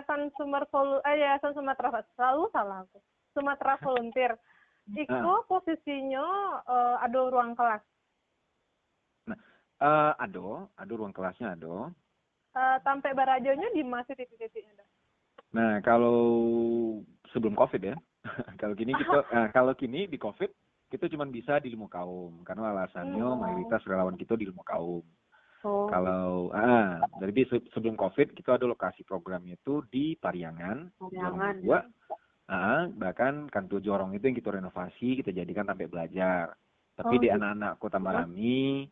Yayasan Sumber Volu eh Yayasan Sumatera selalu salah aku. Sumatera Volunteer. Iku posisinya uh, ada ruang kelas. Nah, uh, ado, ado ruang kelasnya ado. Uh, sampai barajonya di masih titik-titiknya Nah, kalau sebelum Covid ya. kalau kini kita nah, kalau kini di Covid kita cuma bisa di ilmu kaum karena alasannya oh. mayoritas relawan kita di ilmu kaum. Oh. Kalau ah, jadi sebelum Covid kita ada lokasi programnya itu di Pariangan, Pariangan. Dua. Ah, bahkan kantor jorong itu yang kita renovasi, kita jadikan sampai belajar. Tapi oh, di gitu. anak-anak Kota Marami,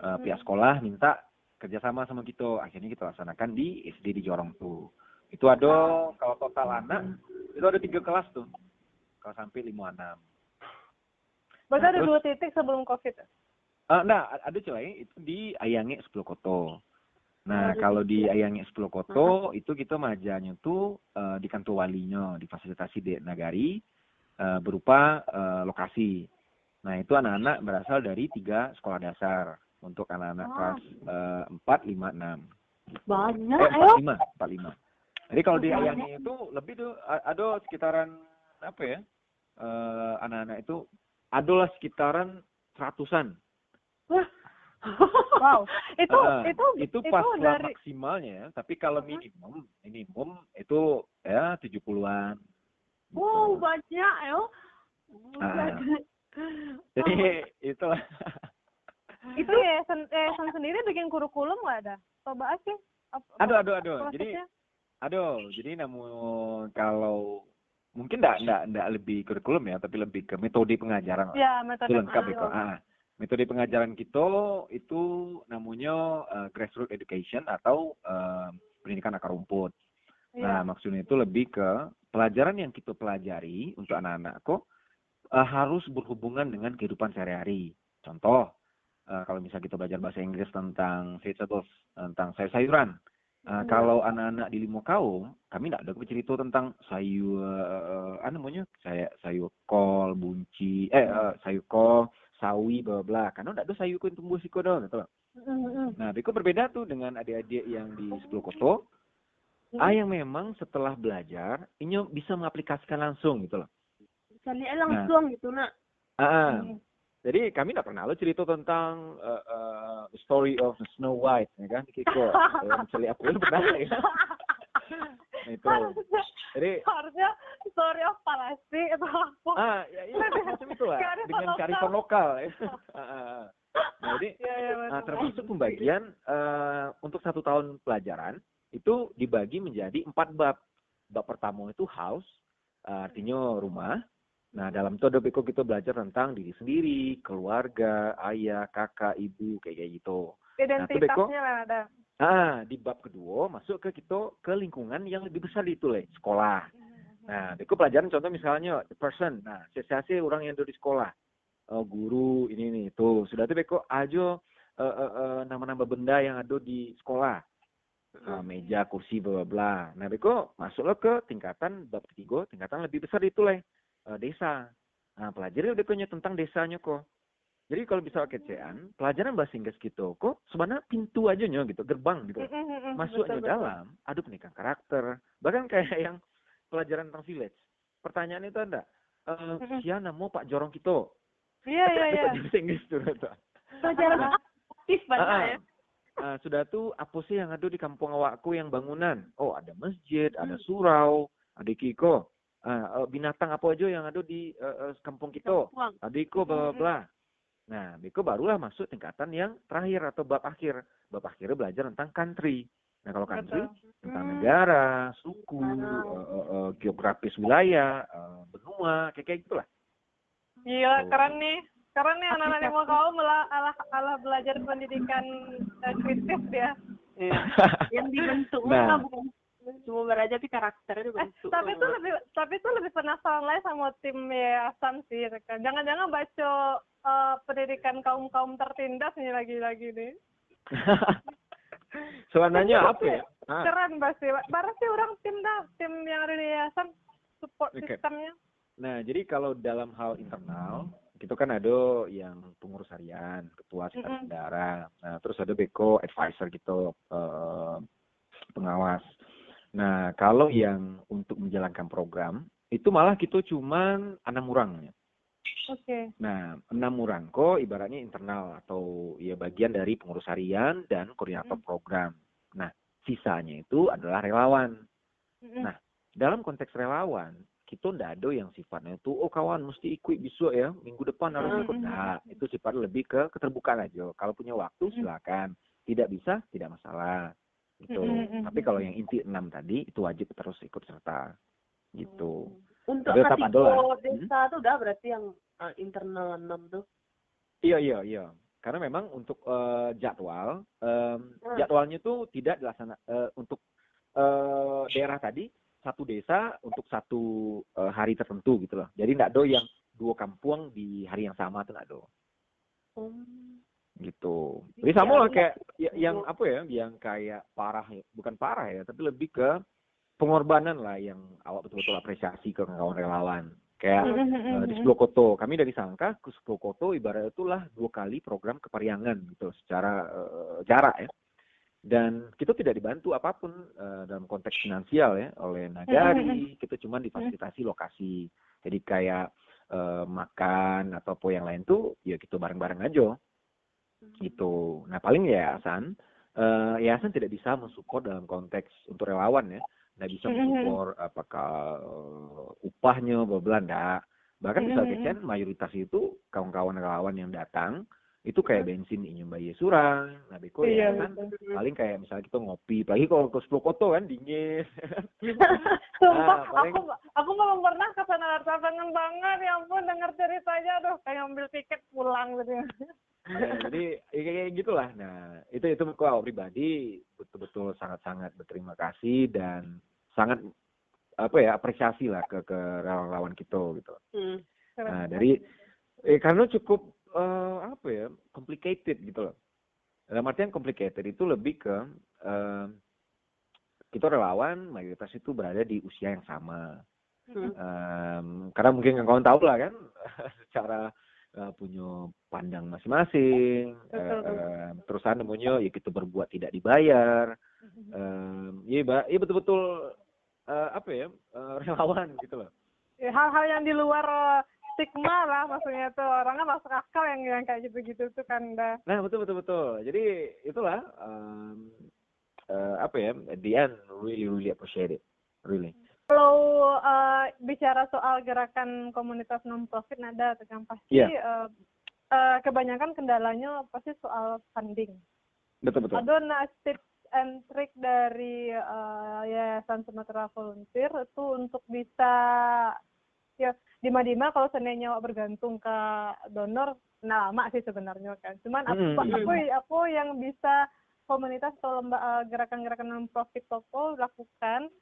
uh, pihak sekolah minta kerjasama sama kita. Akhirnya kita laksanakan di SD di Jorong tuh. Itu ada kalau total anak itu ada tiga kelas tuh. Kalau sampai lima enam. Berarti nah, ada dua titik sebelum COVID? Uh, nah, ada cuy, itu di Ayange 10 Koto. Nah, oh, kalau di Ayange 10 Koto, uh -huh. itu kita majanya tuh uh, di kantor walinya, difasilitasi di Nagari, uh, berupa uh, lokasi. Nah, itu anak-anak berasal dari tiga sekolah dasar untuk anak-anak oh. kelas uh, 4, 5, 6. Banyak, eh, 4, 5, 4, 5. Jadi kalau di Ayange itu lebih tuh ada sekitaran apa ya? anak-anak uh, itu adalah sekitaran seratusan. Wow, itu uh, itu itu pas itu dari... maksimalnya ya. Tapi kalau minimum minimum itu ya tujuh puluhan. Wow, banyak ya. Uh, jadi itu itu ya sen, eh, sen sendiri bikin kurikulum nggak ada? Coba aja. Aduh, aduh, aduh. Jadi, aduh, jadi namun kalau mungkin enggak enggak enggak lebih kurikulum ya, tapi lebih ke metode pengajaran. Ya, metode itu lengkap itu. Ah, metode pengajaran kita itu namanya uh, grassroots education atau uh, pendidikan akar rumput. Ya. Nah, maksudnya itu lebih ke pelajaran yang kita pelajari untuk anak-anak kok uh, harus berhubungan dengan kehidupan sehari-hari. Contoh, uh, kalau misalnya kita belajar bahasa Inggris tentang vegetables, tentang sayur-sayuran, Nah, hmm. kalau anak-anak di limo kaum, kami tidak ada cerita tentang sayur, uh, apa namanya, saya sayur kol, bunci, eh uh, sayur kol, sawi, bla bla. Karena tidak ada sayur yang tumbuh siko dong, gitu. Hmm. Nah, Beko berbeda tuh dengan adik-adik yang di sepuluh koto. Hmm. Ah, yang memang setelah belajar, ini bisa mengaplikasikan langsung gitu loh. Bisa lihat langsung nah, gitu nak. Ah, hmm. Jadi kami tidak pernah lo cerita tentang uh, uh, story of Snow White, ya kan? Kiko, apa itu pernah ya? nah, itu. Jadi harusnya story of Palesti atau apa? Ah, ya, iya, macam itu lah. Dengan kearifan lokal. Ya. nah, jadi ya, ya, uh, termasuk pembagian uh, untuk satu tahun pelajaran itu dibagi menjadi empat bab. Bab pertama itu house, uh, artinya rumah. Nah, dalam itu ada beko kita belajar tentang diri sendiri, keluarga, ayah, kakak, ibu, kayak kayak gitu. Identitasnya nah, ada. Ah, di bab kedua masuk ke kita ke lingkungan yang lebih besar itu lah, sekolah. Nah, beko pelajaran contoh misalnya the person. Nah, sensasi orang yang di sekolah. Oh, guru ini nih tuh sudah tuh beko aja uh, uh, uh, nama-nama benda yang ada di sekolah. Uh, meja, kursi, bla bla. Nah, beko masuklah ke tingkatan bab ketiga, tingkatan lebih besar itu lah uh, desa. Nah, pelajari udah punya tentang desanya kok. Jadi kalau bisa kecean, pelajaran bahasa Inggris gitu, kok sebenarnya pintu aja nyo gitu, gerbang gitu. Masuknya dalam, ada pendidikan karakter. Bahkan kayak yang pelajaran tentang village. Pertanyaan itu ada, uh, siapa mau Pak Jorong kita? Iya, iya, iya. Bahasa Inggris tuh. Pelajaran aktif banget ah, ya. Uh, sudah tuh apa sih yang ada di kampung awakku yang bangunan? Oh ada masjid, ada hmm. surau, ada kiko. Uh, binatang apa aja yang ada di uh, kampung kita. Tadi ko bla bla. Nah, Biko barulah masuk tingkatan yang terakhir atau bab akhir. Bab akhirnya belajar tentang country. Nah, kalau country Betul. tentang hmm. negara, suku, uh, uh, uh, geografis wilayah, uh, benua, kayak kayak gitulah. Iya, so, keren nih. Keren nih anak-anak mau kau malah alah, alah belajar pendidikan uh, kritis ya. Iya. yang dibentuk nah, bukan cuma belajar di karakter itu eh, tapi itu lebih tapi itu lebih penasaran lah sama tim yayasan sih jangan-jangan baca uh, pendidikan kaum kaum tertindas nih lagi-lagi nih sebenarnya apa ya ah. keren pasti baru sih orang tim dah tim yang ada di yayasan support okay. sistemnya nah jadi kalau dalam hal internal itu kan ada yang pengurus harian ketua sekretaris mm -hmm. nah terus ada beko advisor gitu uh, pengawas Nah, kalau yang untuk menjalankan program itu malah kita cuma enam orangnya. Oke. Okay. Nah, enam orang kok ibaratnya internal atau ya bagian dari pengurus harian dan koordinator hmm. program. Nah, sisanya itu adalah relawan. Hmm. Nah, dalam konteks relawan, kita ndak ada yang sifatnya itu oh kawan mesti ikut besok ya minggu depan harus ikut nah itu sifatnya lebih ke keterbukaan aja kalau punya waktu silakan tidak bisa tidak masalah gitu tapi kalau yang inti enam tadi itu wajib terus ikut serta gitu untuk kategori desa hmm? tuh udah berarti yang uh, internal enam tuh iya iya iya karena memang untuk uh, jadwal um, hmm. jadwalnya tuh tidak dilaksanakan uh, untuk uh, daerah tadi satu desa untuk satu uh, hari tertentu gitu loh. Jadi nggak do yang dua kampung di hari yang sama tuh nggak do. Hmm. Gitu. Jadi sama lah kayak ya, yang apa ya, yang kayak parah ya, bukan parah ya, tapi lebih ke pengorbanan lah yang awak betul-betul apresiasi ke kawan relawan. Kayak uh, di Koto, kami dari Sangka ke Koto ibaratnya itulah dua kali program kepariangan gitu secara uh, jarak ya. Dan kita tidak dibantu apa pun uh, dalam konteks finansial ya oleh nagari kita cuma difasilitasi lokasi. Jadi kayak uh, makan atau apa yang lain tuh ya kita bareng-bareng aja. Gitu. Nah paling yayasan uh, yayasan tidak bisa mensupport dalam konteks untuk relawan ya tidak bisa mensupport apakah uh, upahnya belanda bahkan misalnya kan mayoritas itu kawan-kawan relawan yang datang itu kayak bensin inyum bayi surang nah beko iya, ya kan. betul. paling kayak misalnya kita ngopi apalagi kalau ke sepuluh koto kan dingin. Sumpah nah, paling... aku aku belum pernah ke sana kangen banget. Ya ampun dengar ceritanya tuh kayak ambil tiket pulang gitu nah, jadi ya, kayak gitulah nah itu itu aku pribadi betul-betul sangat-sangat berterima kasih dan sangat apa ya apresiasi lah ke ke relawan kita gitu hmm. nah dari eh, karena cukup uh, apa ya complicated gitu loh dalam artian complicated itu lebih ke uh, kita relawan mayoritas itu berada di usia yang sama hmm. um, karena mungkin kawan tahu lah kan secara uh, punya pandang masing-masing uh, uh, terus namanya ya kita berbuat tidak dibayar um, ya, ya betul-betul uh, apa ya uh, relawan gitu loh ya, hal-hal yang di luar stigma lah maksudnya tuh orangnya masuk akal yang yang kayak gitu-gitu tuh kan dah. Nah betul betul betul. Jadi itulah um, uh, apa ya the end really really appreciate it really. Kalau uh, bicara soal gerakan komunitas non profit nada tegang pasti yeah. Iya. uh, uh, kebanyakan kendalanya pasti soal funding. Betul betul. Ada nah, tips and trick dari uh, Yayasan Sumatera Volunteer itu untuk bisa ya Dima-dima kalau seandainya bergantung ke donor nah lama sih sebenarnya kan cuman aku hmm. aku aku yang bisa komunitas atau eh, gerakan-gerakan non profit toko lakukan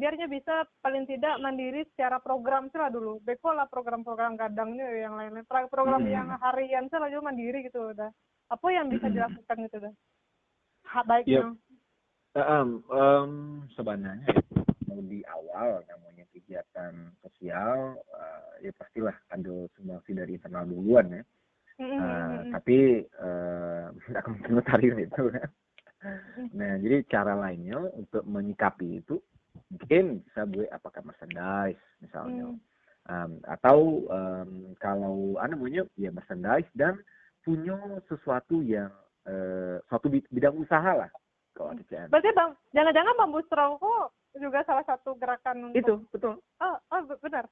biarnya bisa paling tidak mandiri secara program sih lah dulu. Beko lah program-program kadangnya yang lain-lain. Program hmm. yang harian sih lah juga mandiri gitu udah. Apa yang bisa hmm. dilakukan gitu dah baiknya. Yep. um, um, sebenarnya di awal namanya kegiatan sosial uh, ya pastilah ada sumbangsi dari internal duluan ya. Uh, tapi tidak uh, mungkin tarik itu. Kan nah jadi cara lainnya untuk menyikapi itu mungkin bisa buat apakah merchandise misalnya. Um, atau um, kalau anda punya ya merchandise dan punya sesuatu yang uh, suatu bidang usaha lah kalau Berarti bang, jangan-jangan bambu strongko juga salah satu gerakan untuk... itu betul. Oh, oh benar.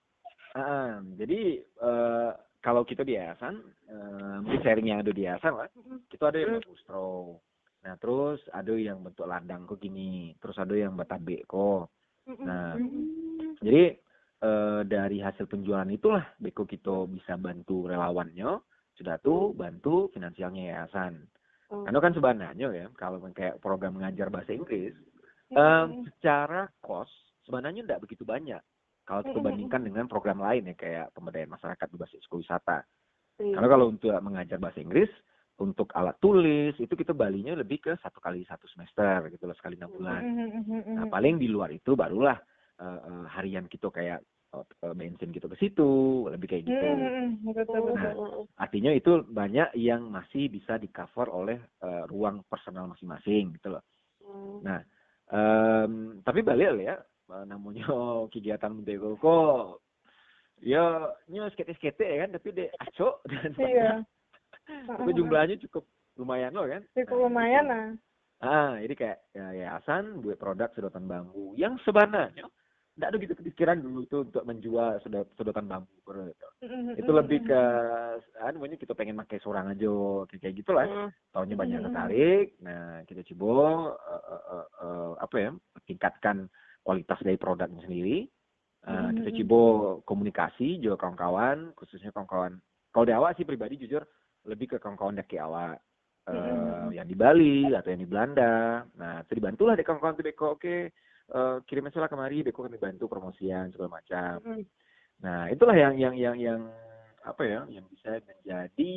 Uh, jadi uh, kalau kita di yayasan uh, mungkin sharing yang ada di yayasan lah kita ada yang bentuk straw nah terus ada yang bentuk ladang kok gini terus ada yang batabek kok nah jadi uh, dari hasil penjualan itulah beko kita bisa bantu relawannya sudah tuh bantu finansialnya yayasan oh. karena kan sebenarnya ya kalau kayak program mengajar bahasa Inggris Um, secara cost sebenarnya tidak begitu banyak kalau kita bandingkan dengan program lain ya kayak pemberdayaan masyarakat berbasis wisata. Mm. Karena kalau untuk mengajar bahasa Inggris untuk alat tulis itu kita balinya lebih ke satu kali satu semester gitu loh sekali enam bulan. Nah paling di luar itu barulah uh, uh, harian kita kayak uh, bensin gitu ke situ lebih kayak gitu. Nah, artinya itu banyak yang masih bisa di cover oleh uh, ruang personal masing-masing gitu loh. Mm. Nah um, tapi balik ya namanya kegiatan Mentego kok ya nyo skete-skete ya kan tapi dia acok dan iya. Tapi jumlahnya cukup lumayan loh kan cukup lumayan nah ah jadi kayak ya, yayasan buat produk sedotan bambu yang sebenarnya tidak ada gitu kepikiran dulu tuh untuk menjual sedot, sedotan bambu gitu. Mm-hmm. Itu lebih ke ah namanya kita pengen pakai seorang aja kayak, kayak gitulah. Mm-hmm. Tahunnya banyak tertarik. Nah, kita coba uh, uh, uh, uh, apa ya? tingkatkan kualitas dari produknya sendiri. Uh, kita coba komunikasi juga kawan-kawan, khususnya kawan-kawan. Kalau di awal sih pribadi jujur lebih ke kawan-kawan dari awal. Uh, yang di Bali atau yang di Belanda. Nah, itu dibantulah deh kawan-kawan tuh Beko, oke. Okay uh, kirim masalah kemari Beko kami bantu promosian segala macam mm. nah itulah yang yang yang yang apa ya yang bisa menjadi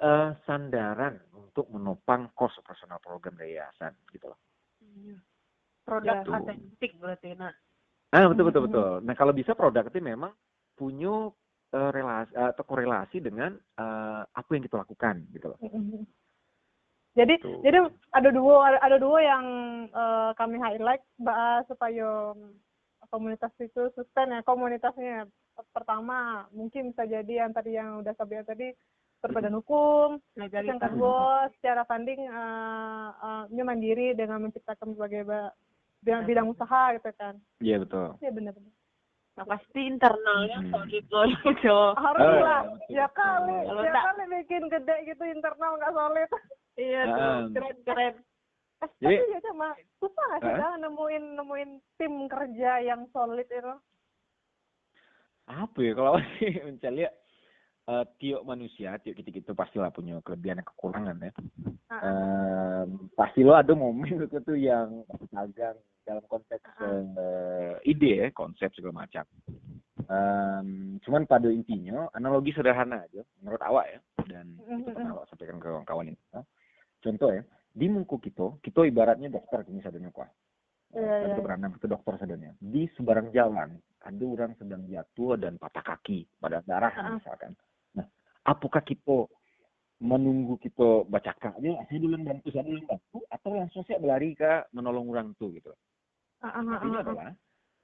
uh, sandaran untuk menopang kos operasional program dari yayasan gitu loh iya. produk gitu. otentik berarti nak ah betul betul betul nah kalau bisa produk itu memang punya uh, relasi uh, atau korelasi dengan uh, apa yang kita lakukan gitu loh. Jadi Tuh. jadi ada dua ada dua yang uh, kami highlight bahas supaya komunitas itu sustain ya. Komunitasnya pertama mungkin bisa jadi yang tadi yang udah saya tadi berbadan hukum yang kedua secara funding uh, uh, mandiri dengan menciptakan berbagai bidang, bidang usaha gitu kan. Iya betul. Iya benar-benar Nah, pasti internalnya hmm. solid solid Harus lah. Oh, ya, ya kali, ya kali bikin gede gitu internal nggak solid. iya tuh, um, keren keren. Eh, Jadi, tapi ya cuma susah nggak sih uh? nemuin nemuin tim kerja yang solid itu? Apa ya kalau sih mencari uh, tiap manusia, tiap kita gitu pastilah punya kelebihan dan kekurangan ya. Uh, um, pasti lo ada momen itu yang dagang dalam konteks uh, ide ya, konsep segala macam. Um, cuman pada intinya analogi sederhana aja menurut awak ya dan itu pernah awak sampaikan ke kawan-kawan ini. Ya. Contoh ya, di muka kita, kita ibaratnya dokter ini sadanya kuah. Yeah, yeah. beranak itu dokter sadanya. Di sebarang jalan ada orang sedang jatuh dan patah kaki pada darah uh misalkan. Nah, apakah kita menunggu kita baca kaknya, saya dulu bantu, saya dulu bantu, atau langsung saya berlari ke menolong orang tuh gitu. Uh, ini adalah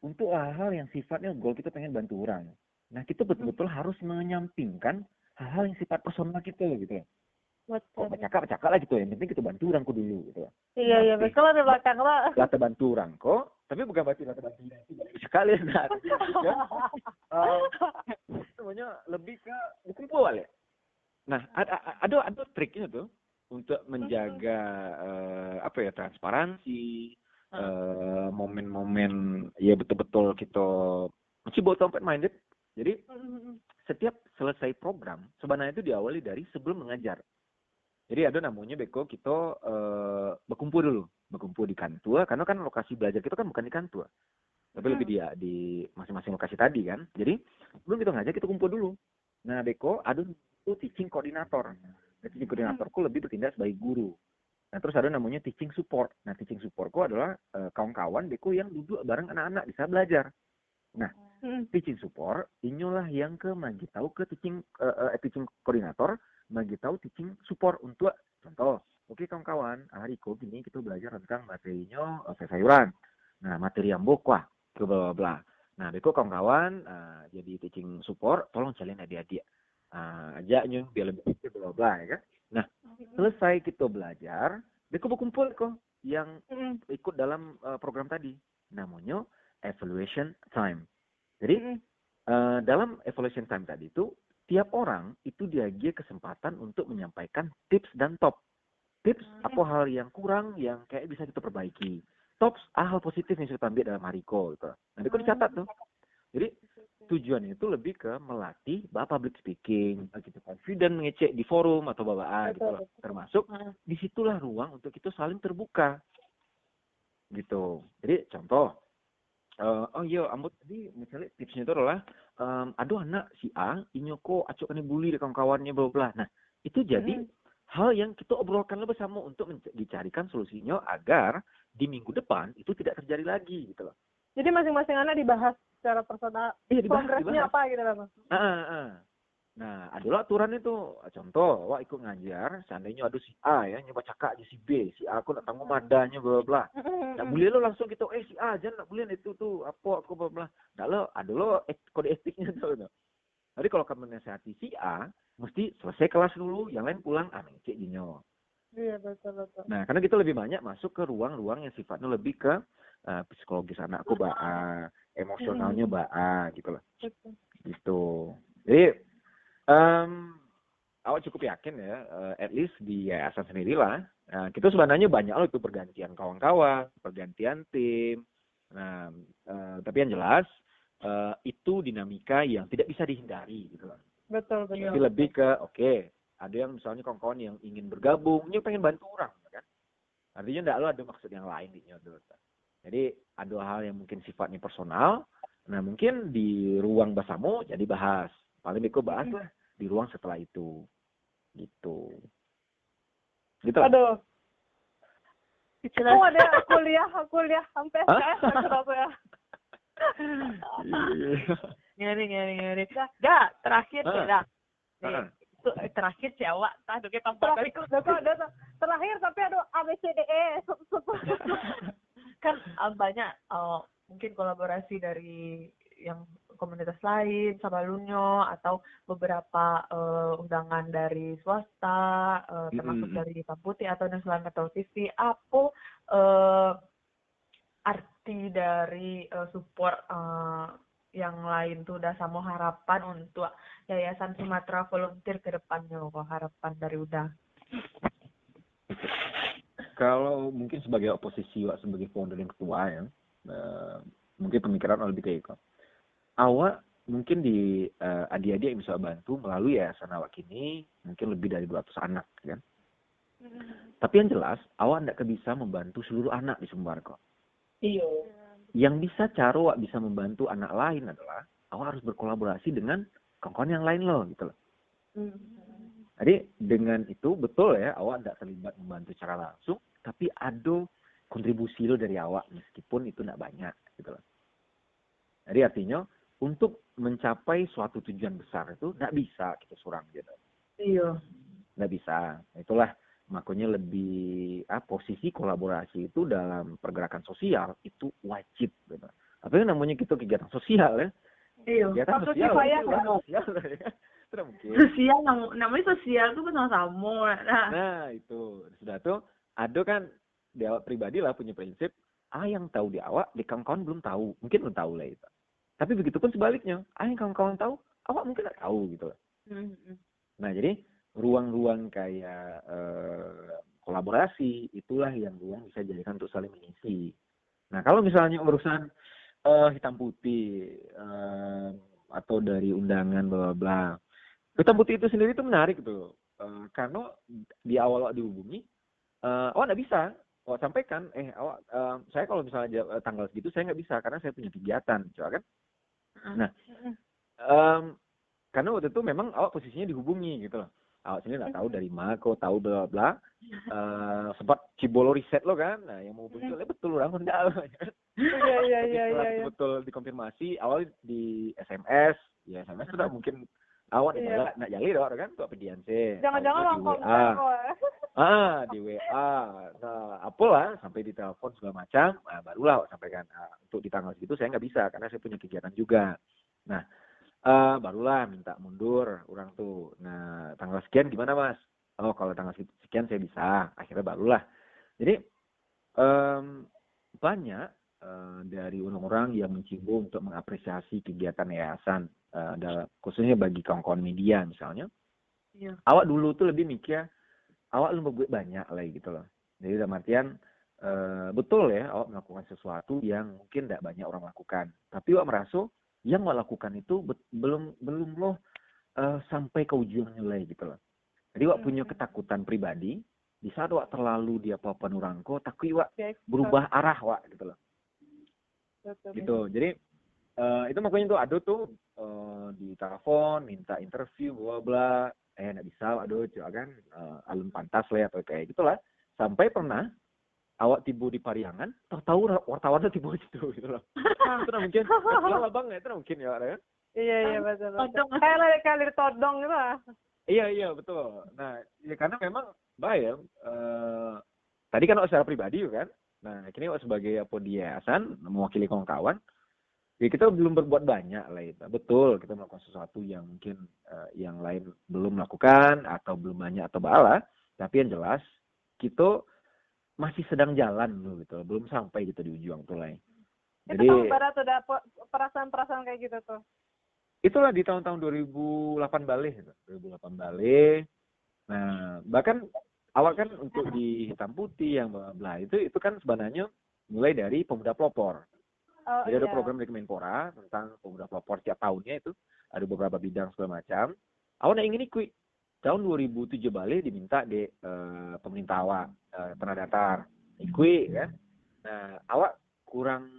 untuk hal-hal yang sifatnya goal kita pengen bantu orang. Nah kita betul-betul harus menyampingkan hal-hal yang sifat personal kita gitu. Betul. Oh, cakap cakap lah gitu ya. Yang penting kita bantu orang dulu gitu. Iya iya betul di belakang lah. Bantu orang kok. Tapi bukan berarti lata bantu orang itu sekali nah. ya. uh, semuanya lebih ke kumpul ya. Nah ada ada ada triknya tuh untuk menjaga uh, apa ya transparansi uh, momen-momen ya betul-betul kita masih bawa open minded jadi setiap selesai program sebenarnya itu diawali dari sebelum mengajar jadi ada namanya beko kita uh, berkumpul dulu berkumpul di kantor karena kan lokasi belajar kita kan bukan di kantor tapi hmm. lebih dia di masing-masing lokasi tadi kan jadi sebelum kita ngajar kita kumpul dulu nah beko ada itu teaching koordinator nah, teaching koordinatorku lebih bertindak sebagai guru Nah, terus ada namanya teaching support. Nah, teaching supportku adalah uh, kawan-kawan beku yang duduk bareng anak-anak bisa belajar. Nah, hmm. teaching support inilah yang ke tahu ke teaching uh, uh, teaching koordinator magi tahu teaching support untuk contoh. Oke okay, kawan-kawan, hari kok gini kita belajar tentang materinya uh, sayuran. Nah, materi yang bokwa ke bla bla Nah, beku kawan-kawan uh, jadi teaching support, tolong cariin adik-adik. Uh, ajaknya biar lebih bla bla ya kan. Nah, selesai kita belajar, dia kumpul kok yang ikut dalam uh, program tadi. Namanya evaluation time. Jadi uh, dalam evaluation time tadi itu tiap orang itu diagi kesempatan untuk menyampaikan tips dan top. Tips apa hal yang kurang yang kayak bisa kita perbaiki. Tops hal positif yang kita ambil dalam hariko gitu. Nanti kok dicatat tuh. Jadi tujuannya itu lebih ke melatih bapak public speaking, gitu confident mengecek di forum atau babaan gitu loh. Termasuk hmm. di situlah ruang untuk kita saling terbuka. Gitu. Jadi contoh, uh, oh iya, ambut tadi misalnya tipsnya itu adalah, um, aduh anak si A, inyoko acok kena bully dengan kawan-kawannya bla bla. Nah, itu jadi hmm. hal yang kita obrolkan bersama untuk dicarikan solusinya agar di minggu depan itu tidak terjadi lagi gitu loh. Jadi masing-masing anak dibahas secara personal. Iya, dibahas, progresnya apa gitu loh. Ah, ah, ah. Nah, adalah aturan itu. Contoh, wah ikut ngajar, seandainya ada si A ya, nyoba cakap aja si B, si A aku nak tanggung madanya, bla bla. Tak boleh lo langsung gitu, eh si A aja nak boleh itu tuh, apa aku bla bla. Nah lo, ada lo kode etiknya tuh. Jadi kalau kamu nasihati si A, mesti selesai kelas dulu, yang lain pulang, ah cek jinyo. Iya betul betul. Nah, karena kita lebih banyak masuk ke ruang-ruang yang sifatnya lebih ke uh, psikologis anakku, baa, emosionalnya baa, gitu loh. Gitu. Jadi Um, awak cukup yakin ya, uh, at least di yayasan sendiri lah. Nah, kita sebenarnya banyak loh itu pergantian kawan-kawan, pergantian tim. Nah, uh, tapi yang jelas uh, itu dinamika yang tidak bisa dihindari gitu loh. Betul, betul. Jadi lebih ke oke, okay, ada yang misalnya kawan-kawan yang ingin bergabung, ini pengen bantu orang kan. Artinya enggak lo ada maksud yang lain di nyodot. Jadi ada hal yang mungkin sifatnya personal, nah mungkin di ruang bahasamu jadi bahas. Paling Beko bahas lah di ruang setelah itu. Gitu. Gitu. Aduh. Oh ada kuliah kuliah sampai SKS ya? Ngeri ngeri ngeri. Dah terakhir ya dah itu eh, terakhir si awak tah doke tampak terakhir terakhir tapi aduh ABCDE kan banyak uh, mungkin kolaborasi dari yang komunitas lain, Sabalunyo atau beberapa uh, undangan dari swasta, uh, termasuk mm -hmm. dari Putih atau Nasional Metal TV. Apa uh, arti dari uh, support uh, yang lain tuh udah sama harapan untuk Yayasan Sumatera Volunteer ke depannya kok harapan dari udah kalau mungkin sebagai oposisi sebagai founder yang ketua ya uh, mungkin pemikiran lebih kayak awak mungkin di uh, adik-adik yang bisa bantu melalui yayasan awak ini mungkin lebih dari 200 anak kan. Hmm. Tapi yang jelas awak tidak bisa membantu seluruh anak di Sumbar kok. Iya. Yang bisa cara awak bisa membantu anak lain adalah awak harus berkolaborasi dengan kawan-kawan yang lain loh gitu loh. Hmm. Jadi dengan itu betul ya awak tidak terlibat membantu secara langsung, tapi ada kontribusi lo dari awak meskipun itu tidak banyak gitu loh. Jadi artinya untuk mencapai suatu tujuan besar itu tidak bisa kita surang gitu. Iya. Tidak bisa. Itulah makanya lebih ah, posisi kolaborasi itu dalam pergerakan sosial itu wajib gitu. Apa yang namanya kita kegiatan sosial ya? Iya. Kegiatan sosial. Ya, sosial ya. Tidak mungkin. Sosial namanya sosial itu kan sama Nah. nah itu sudah tuh ada kan di awak pribadi lah punya prinsip ah yang tahu di awak di kawan-kawan belum tahu mungkin belum tahu lah itu tapi begitu pun sebaliknya, ah yang kawan-kawan tahu, awak mungkin nggak tahu gitu loh. Mm-hmm. Nah jadi ruang-ruang kayak uh, kolaborasi itulah yang ruang bisa jadikan untuk saling mengisi. Nah kalau misalnya urusan uh, hitam putih uh, atau dari undangan bla bla, hitam putih itu sendiri itu menarik gitu uh, karena di awal awak dihubungi, uh, awak nggak bisa awak sampaikan, eh awak uh, saya kalau misalnya tanggal segitu saya nggak bisa karena saya punya kegiatan, coba kan? Nah, um, karena waktu itu memang awak posisinya dihubungi gitu loh. Awak sendiri nggak tahu dari mana, kok tahu bla bla. Uh, sempat cibolo riset lo kan, nah yang mau hubungi mm. betul orang hendak Iya iya iya iya. Betul dikonfirmasi awal di SMS, ya SMS sudah mungkin awak yeah. nak jali dong kan tuh pedian sih. Jangan-jangan orang kontak ah di WA nah apalah sampai di telepon segala macam nah, barulah sampaikan ah, untuk di tanggal segitu saya nggak bisa karena saya punya kegiatan juga. Nah uh, barulah minta mundur orang tuh. Nah tanggal sekian gimana mas? Oh kalau tanggal sekian saya bisa akhirnya barulah. Jadi um, banyak uh, dari orang-orang yang mencium untuk mengapresiasi kegiatan yayasan uh, khususnya bagi kawan-kawan media misalnya. Yeah. awak dulu tuh lebih mikir awak lu buat banyak lagi gitu loh. Jadi dalam artian uh, betul ya awak melakukan sesuatu yang mungkin tidak banyak orang lakukan. Tapi awak merasa yang awak lakukan itu belum belum loh uh, sampai ke ujung nilai gitu loh. Jadi awak punya hmm. ketakutan pribadi di saat awak terlalu di apa apa nurangko tapi awak berubah arah awak gitu loh. Betul, gitu. Jadi uh, itu makanya tuh ada tuh uh, di telepon minta interview bla bla eh nggak bisa aduh coba kan uh, alun pantas lah atau kayak gitulah sampai pernah awak tiba di Pariangan tahu tahu wartawan tiba situ gitu loh itu mungkin lah bang itu mungkin ya kan Iya iya betul. betul. Kayak lari kalir todong gitu lah. Iya iya betul. Nah ya karena memang bayar. Uh, tadi kan secara pribadi kan. Nah kini sebagai apa yayasan mewakili kawan-kawan. Ya kita belum berbuat banyak lah itu. Betul kita melakukan sesuatu yang mungkin uh, yang lain belum melakukan atau belum banyak atau bala. Tapi yang jelas kita masih sedang jalan loh gitu. Belum sampai gitu di ujung tuh lain. Jadi, itu barat perasaan-perasaan kayak gitu tuh itulah di tahun-tahun 2008 balik gitu. 2008 balik nah bahkan awal kan untuk di hitam putih yang bla bla itu itu kan sebenarnya mulai dari pemuda pelopor oh, jadi iya. ada program dari Kemenpora tentang pemuda pelopor tiap tahunnya itu ada beberapa bidang segala macam awalnya ingin ikut tahun 2007 balik diminta di uh, pemerintah awak uh, tanah datar ikut kan nah awak kurang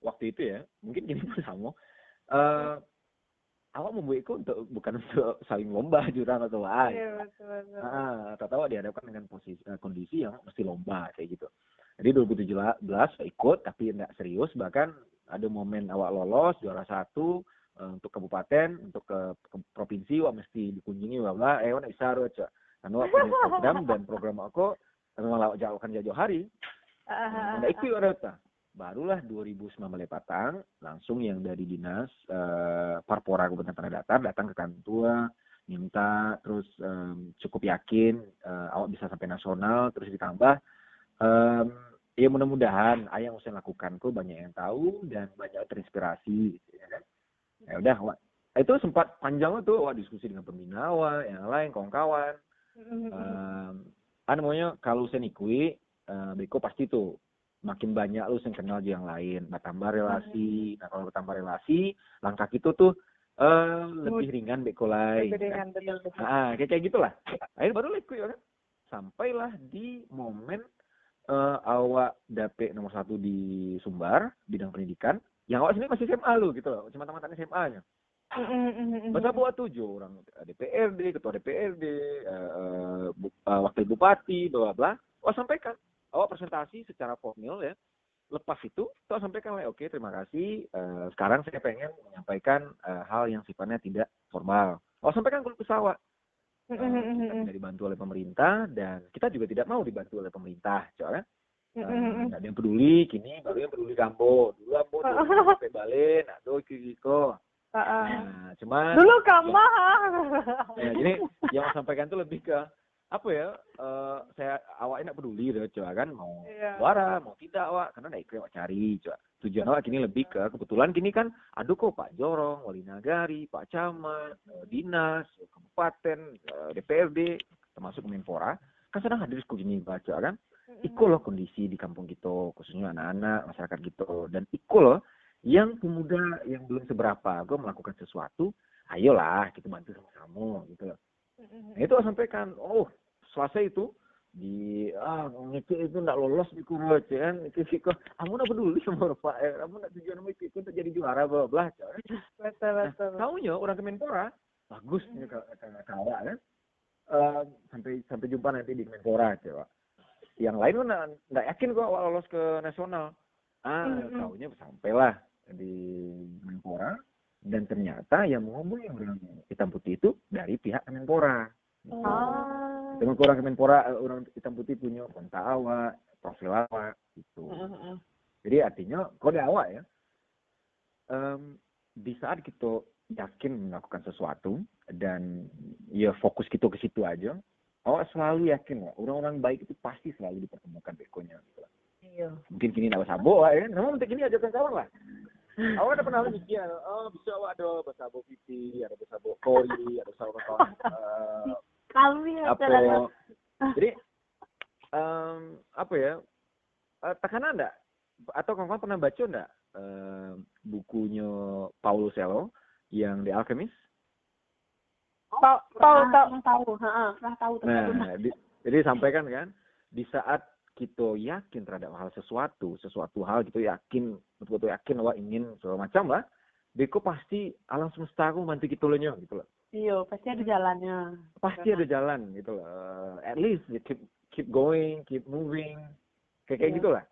waktu itu ya mungkin gini pun sama uh, awak membuatku untuk bukan untuk saling lomba jurang atau apa. Iya betul betul. Ah, tahu dihadapkan dengan posisi uh, kondisi yang mesti lomba kayak gitu. Jadi 2017 ikut tapi tidak serius. Bahkan ada momen awak lolos juara satu uh, untuk kabupaten untuk ke, ke provinsi awak mesti dikunjungi bla bla. Eh awak bisa harus karena awak punya program dan program aku memang awak jauh kan jauh hari. Tidak ikut ada barulah 2009 Patang langsung yang dari dinas uh, Parpora Kabupaten Tanah Datar datang ke kantor minta terus um, cukup yakin uh, awak bisa sampai nasional terus ditambah um, ya mudah-mudahan ayah yang saya lakukan kok banyak yang tahu dan banyak terinspirasi gitu, ya kan. Ya udah itu sempat panjang tuh awak diskusi dengan pembina awak yang lain kawan-kawan. Um, namanya kalau saya nikui uh, Beko pasti tuh makin banyak lu yang kenal yang lain. Bertambah relasi hmm. nah kalau bertambah relasi langkah itu tuh uh, lebih ringan bekolai lebih ringan kan? betul betul. Nah kayak kayak gitulah akhirnya baru lekui ya kan. Sampailah di momen uh, awak dapet nomor satu di Sumbar bidang pendidikan. Yang awak sini masih SMA lu gitu loh. Cuma teman-teman SMA nya. Masa buat tujuh orang. DPRD, ketua DPRD, uh, uh, wakil bupati, bla bla. Oh sampaikan. Awak presentasi secara formal ya. Lepas itu toh sampaikan lah oke terima kasih. Uh, sekarang saya pengen menyampaikan uh, hal yang sifatnya tidak formal. Oh sampaikan ke pesawat uh, kita dibantu oleh pemerintah dan kita juga tidak mau dibantu oleh pemerintah soalnya uh, ada yang peduli kini baru yang peduli kambo dulu ambo dulu sampai balik nah tuh kiko Nah, cuman dulu kamu ya, jadi yang saya sampaikan itu lebih ke apa ya uh, saya awak enak peduli deh coba kan mau yeah. suara mau tidak awak karena naik awak cari coba tujuan awak kini lebih ke kebetulan kini kan aduh kok Pak Jorong Wali Nagari Pak Camat uh, dinas kabupaten uh, DPRD termasuk Menpora kan sedang hadir diskusi ini baca kan? Iko loh kondisi di kampung gitu khususnya anak-anak masyarakat gitu. Dan iko loh yang pemuda yang belum seberapa gue melakukan sesuatu ayolah kita bantu sama-sama gitu loh. Nah, itu sampaikan, oh Selasa itu di ah itu itu nggak lolos di kurus ya kan. Itu sih kok kamu nggak peduli sama Pak eh, kamu nggak tujuan itu itu untuk jadi juara bla bla betul betul nah, tahunya orang Kemenpora bagus nih kata kawa kan. Uh, sampai sampai jumpa nanti di Kemenpora coba yang lain kan nggak yakin kok awal lolos ke nasional. Ah mm -hmm. tahunya sampailah di Kemenpora dan ternyata yang orang hitam putih itu dari pihak Kemenpora Oh. Dengan kurang Kemenpora eh, orang hitam putih punya profil awak gitu. Uh, uh, Jadi artinya kode awak ya. Um, di saat kita yakin melakukan sesuatu dan ya fokus kita ke situ aja, awak selalu yakin lah orang-orang baik itu pasti selalu dipertemukan bekonya gitu lah. Iya. Mungkin kini nak sabo ya, namun mungkin kini aja kawan lah. Awak ada pernah mikir, oh bisa awak ada bersabo pipi, ada bersabo kori, ada bersabo kawan apa jadi um, apa ya uh, tekanan enggak? Atau kawan pernah baca enggak uh, bukunya Paulo Coelho yang The Alchemist? Tahu tahu tahu. Tahu pernah tahu nah di, jadi sampaikan kan di saat kita yakin terhadap hal sesuatu sesuatu hal gitu yakin betul-betul yakin wah ingin segala macam lah Beko pasti alam semesta aku bantu kita loh gitu loh Iya, pasti ada jalannya. Pasti ada jalan gitu loh. At least you keep keep going, keep moving. Kayak kayak yeah. gitulah.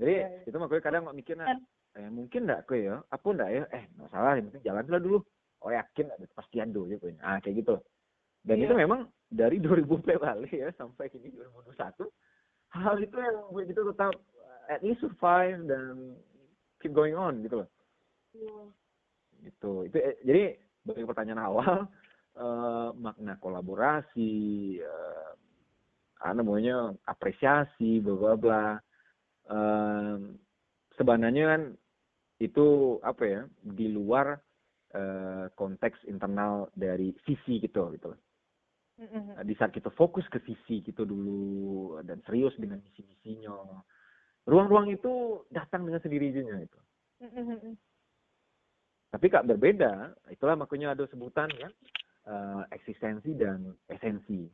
Jadi yeah. Iya. itu makanya kadang nggak mikirnya eh mungkin enggak kok ya apa enggak ya eh nggak salah yang penting jalan dulu oh yakin ada kepastian dulu gitu ah kayak gitu dan yeah. itu memang dari 2000 balik ya sampai kini 2021 hal itu yang gue gitu tetap at least survive dan keep going on gitu loh yeah. gitu itu eh, jadi bagi pertanyaan awal uh, makna kolaborasi uh, apa namanya apresiasi bla bla bla. Uh, sebenarnya kan itu apa ya di luar uh, konteks internal dari visi gitu gitu. Di saat kita fokus ke visi gitu dulu dan serius dengan misi misinya ruang-ruang itu datang dengan sendirinya itu. Tapi kak berbeda itulah makanya ada sebutan kan uh, eksistensi dan esensi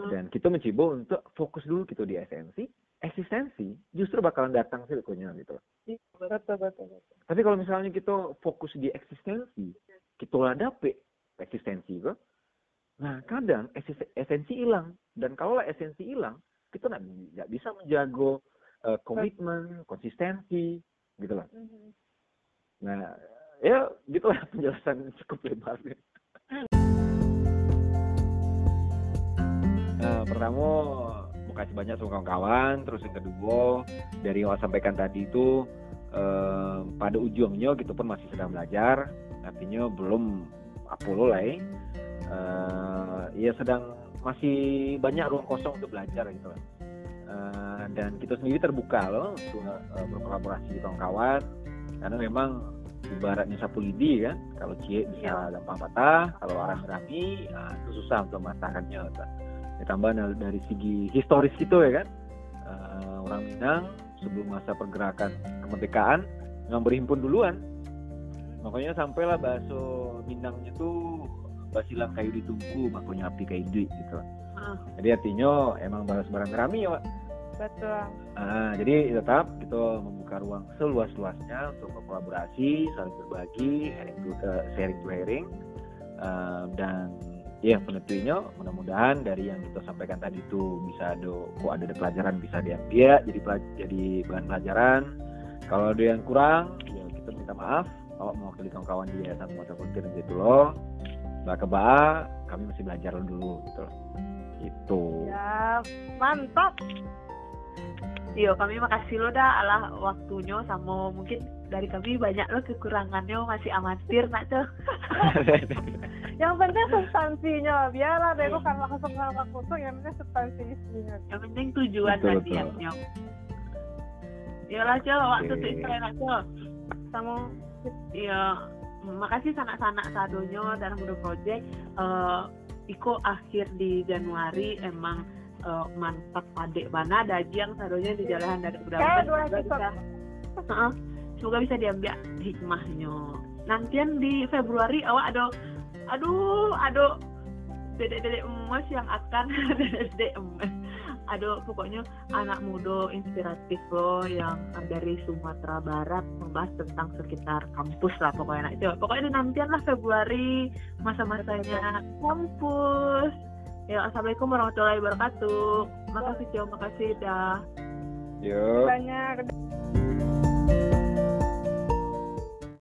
mm. dan kita mencoba untuk fokus dulu gitu di esensi eksistensi justru bakalan datang sih pokoknya gitu. Iya, betul, betul, betul. Tapi kalau misalnya kita fokus di eksistensi, kita hadapi eksistensi kok. Nah, kadang esensi hilang dan kalau esensi hilang, kita nggak bisa menjaga uh, komitmen, konsistensi, gitu lah. Mm-hmm. Nah, ya gitulah penjelasan cukup lebar. Nah, pertama mau kasih banyak sama kawan-kawan. Terus yang kedua dari yang sampaikan tadi itu eh, pada ujungnya gitu pun masih sedang belajar. Artinya belum apolo lah ya eh, ya sedang masih banyak ruang kosong untuk belajar gitu eh, dan kita sendiri terbuka loh untuk uh, berkolaborasi dengan kawan. Karena memang ibaratnya sapu lidi kan kalau cie bisa ya. gampang patah kalau orang berani nah, itu susah untuk mematahkannya ditambah dari segi historis gitu ya kan? Uh, orang Minang sebelum masa pergerakan kemerdekaan yang berhimpun duluan. Makanya sampailah bahasa Minangnya tuh basilang kayu ditunggu makanya api kayu di gitu. Uh. jadi artinya emang balas barang rami ya Pak betul. Uh, jadi tetap kita membuka ruang seluas-luasnya untuk berkolaborasi saling berbagi sharing to, uh, sharing to sharing. Uh, dan ya penentunya mudah-mudahan dari yang kita sampaikan tadi itu bisa ada kok ada, ada pelajaran bisa diambil jadi jadi bahan pelajaran. Kalau ada yang kurang ya kita minta maaf. Kalau mewakili kawan-kawan di Yayasan Motor Putih gitu loh. Mbak Keba kami masih belajar dulu gitu. Loh itu ya mantap Iya, kami makasih lo dah Allah waktunya sama mungkin dari kami banyak lo kekurangannya masih amatir nak tuh. yang penting substansinya biarlah bego kan langsung sama kusuk yang penting substansi isinya. Yang penting tujuan tadi yang nyok. lah coba waktu itu nak coba. Sama iya makasih sanak-sanak sadonyo dalam Mudo Project. Uh, Iko akhir di Januari emang uh, mantap adik mana dajiang sadonya di jalan dari udah semoga bisa uh, semoga bisa diambil hikmahnya. Nantian di Februari awak ada aduh aduh dedek-dedek emas yang akan dedek emas. Ada pokoknya anak muda inspiratif loh yang dari Sumatera Barat membahas tentang sekitar kampus lah pokoknya. Nah, itu. Pokoknya nantian lah Februari masa-masanya kampus Ya, assalamualaikum warahmatullahi wabarakatuh. Makasih, Cio. Makasih, dah. Yuk. Banyak.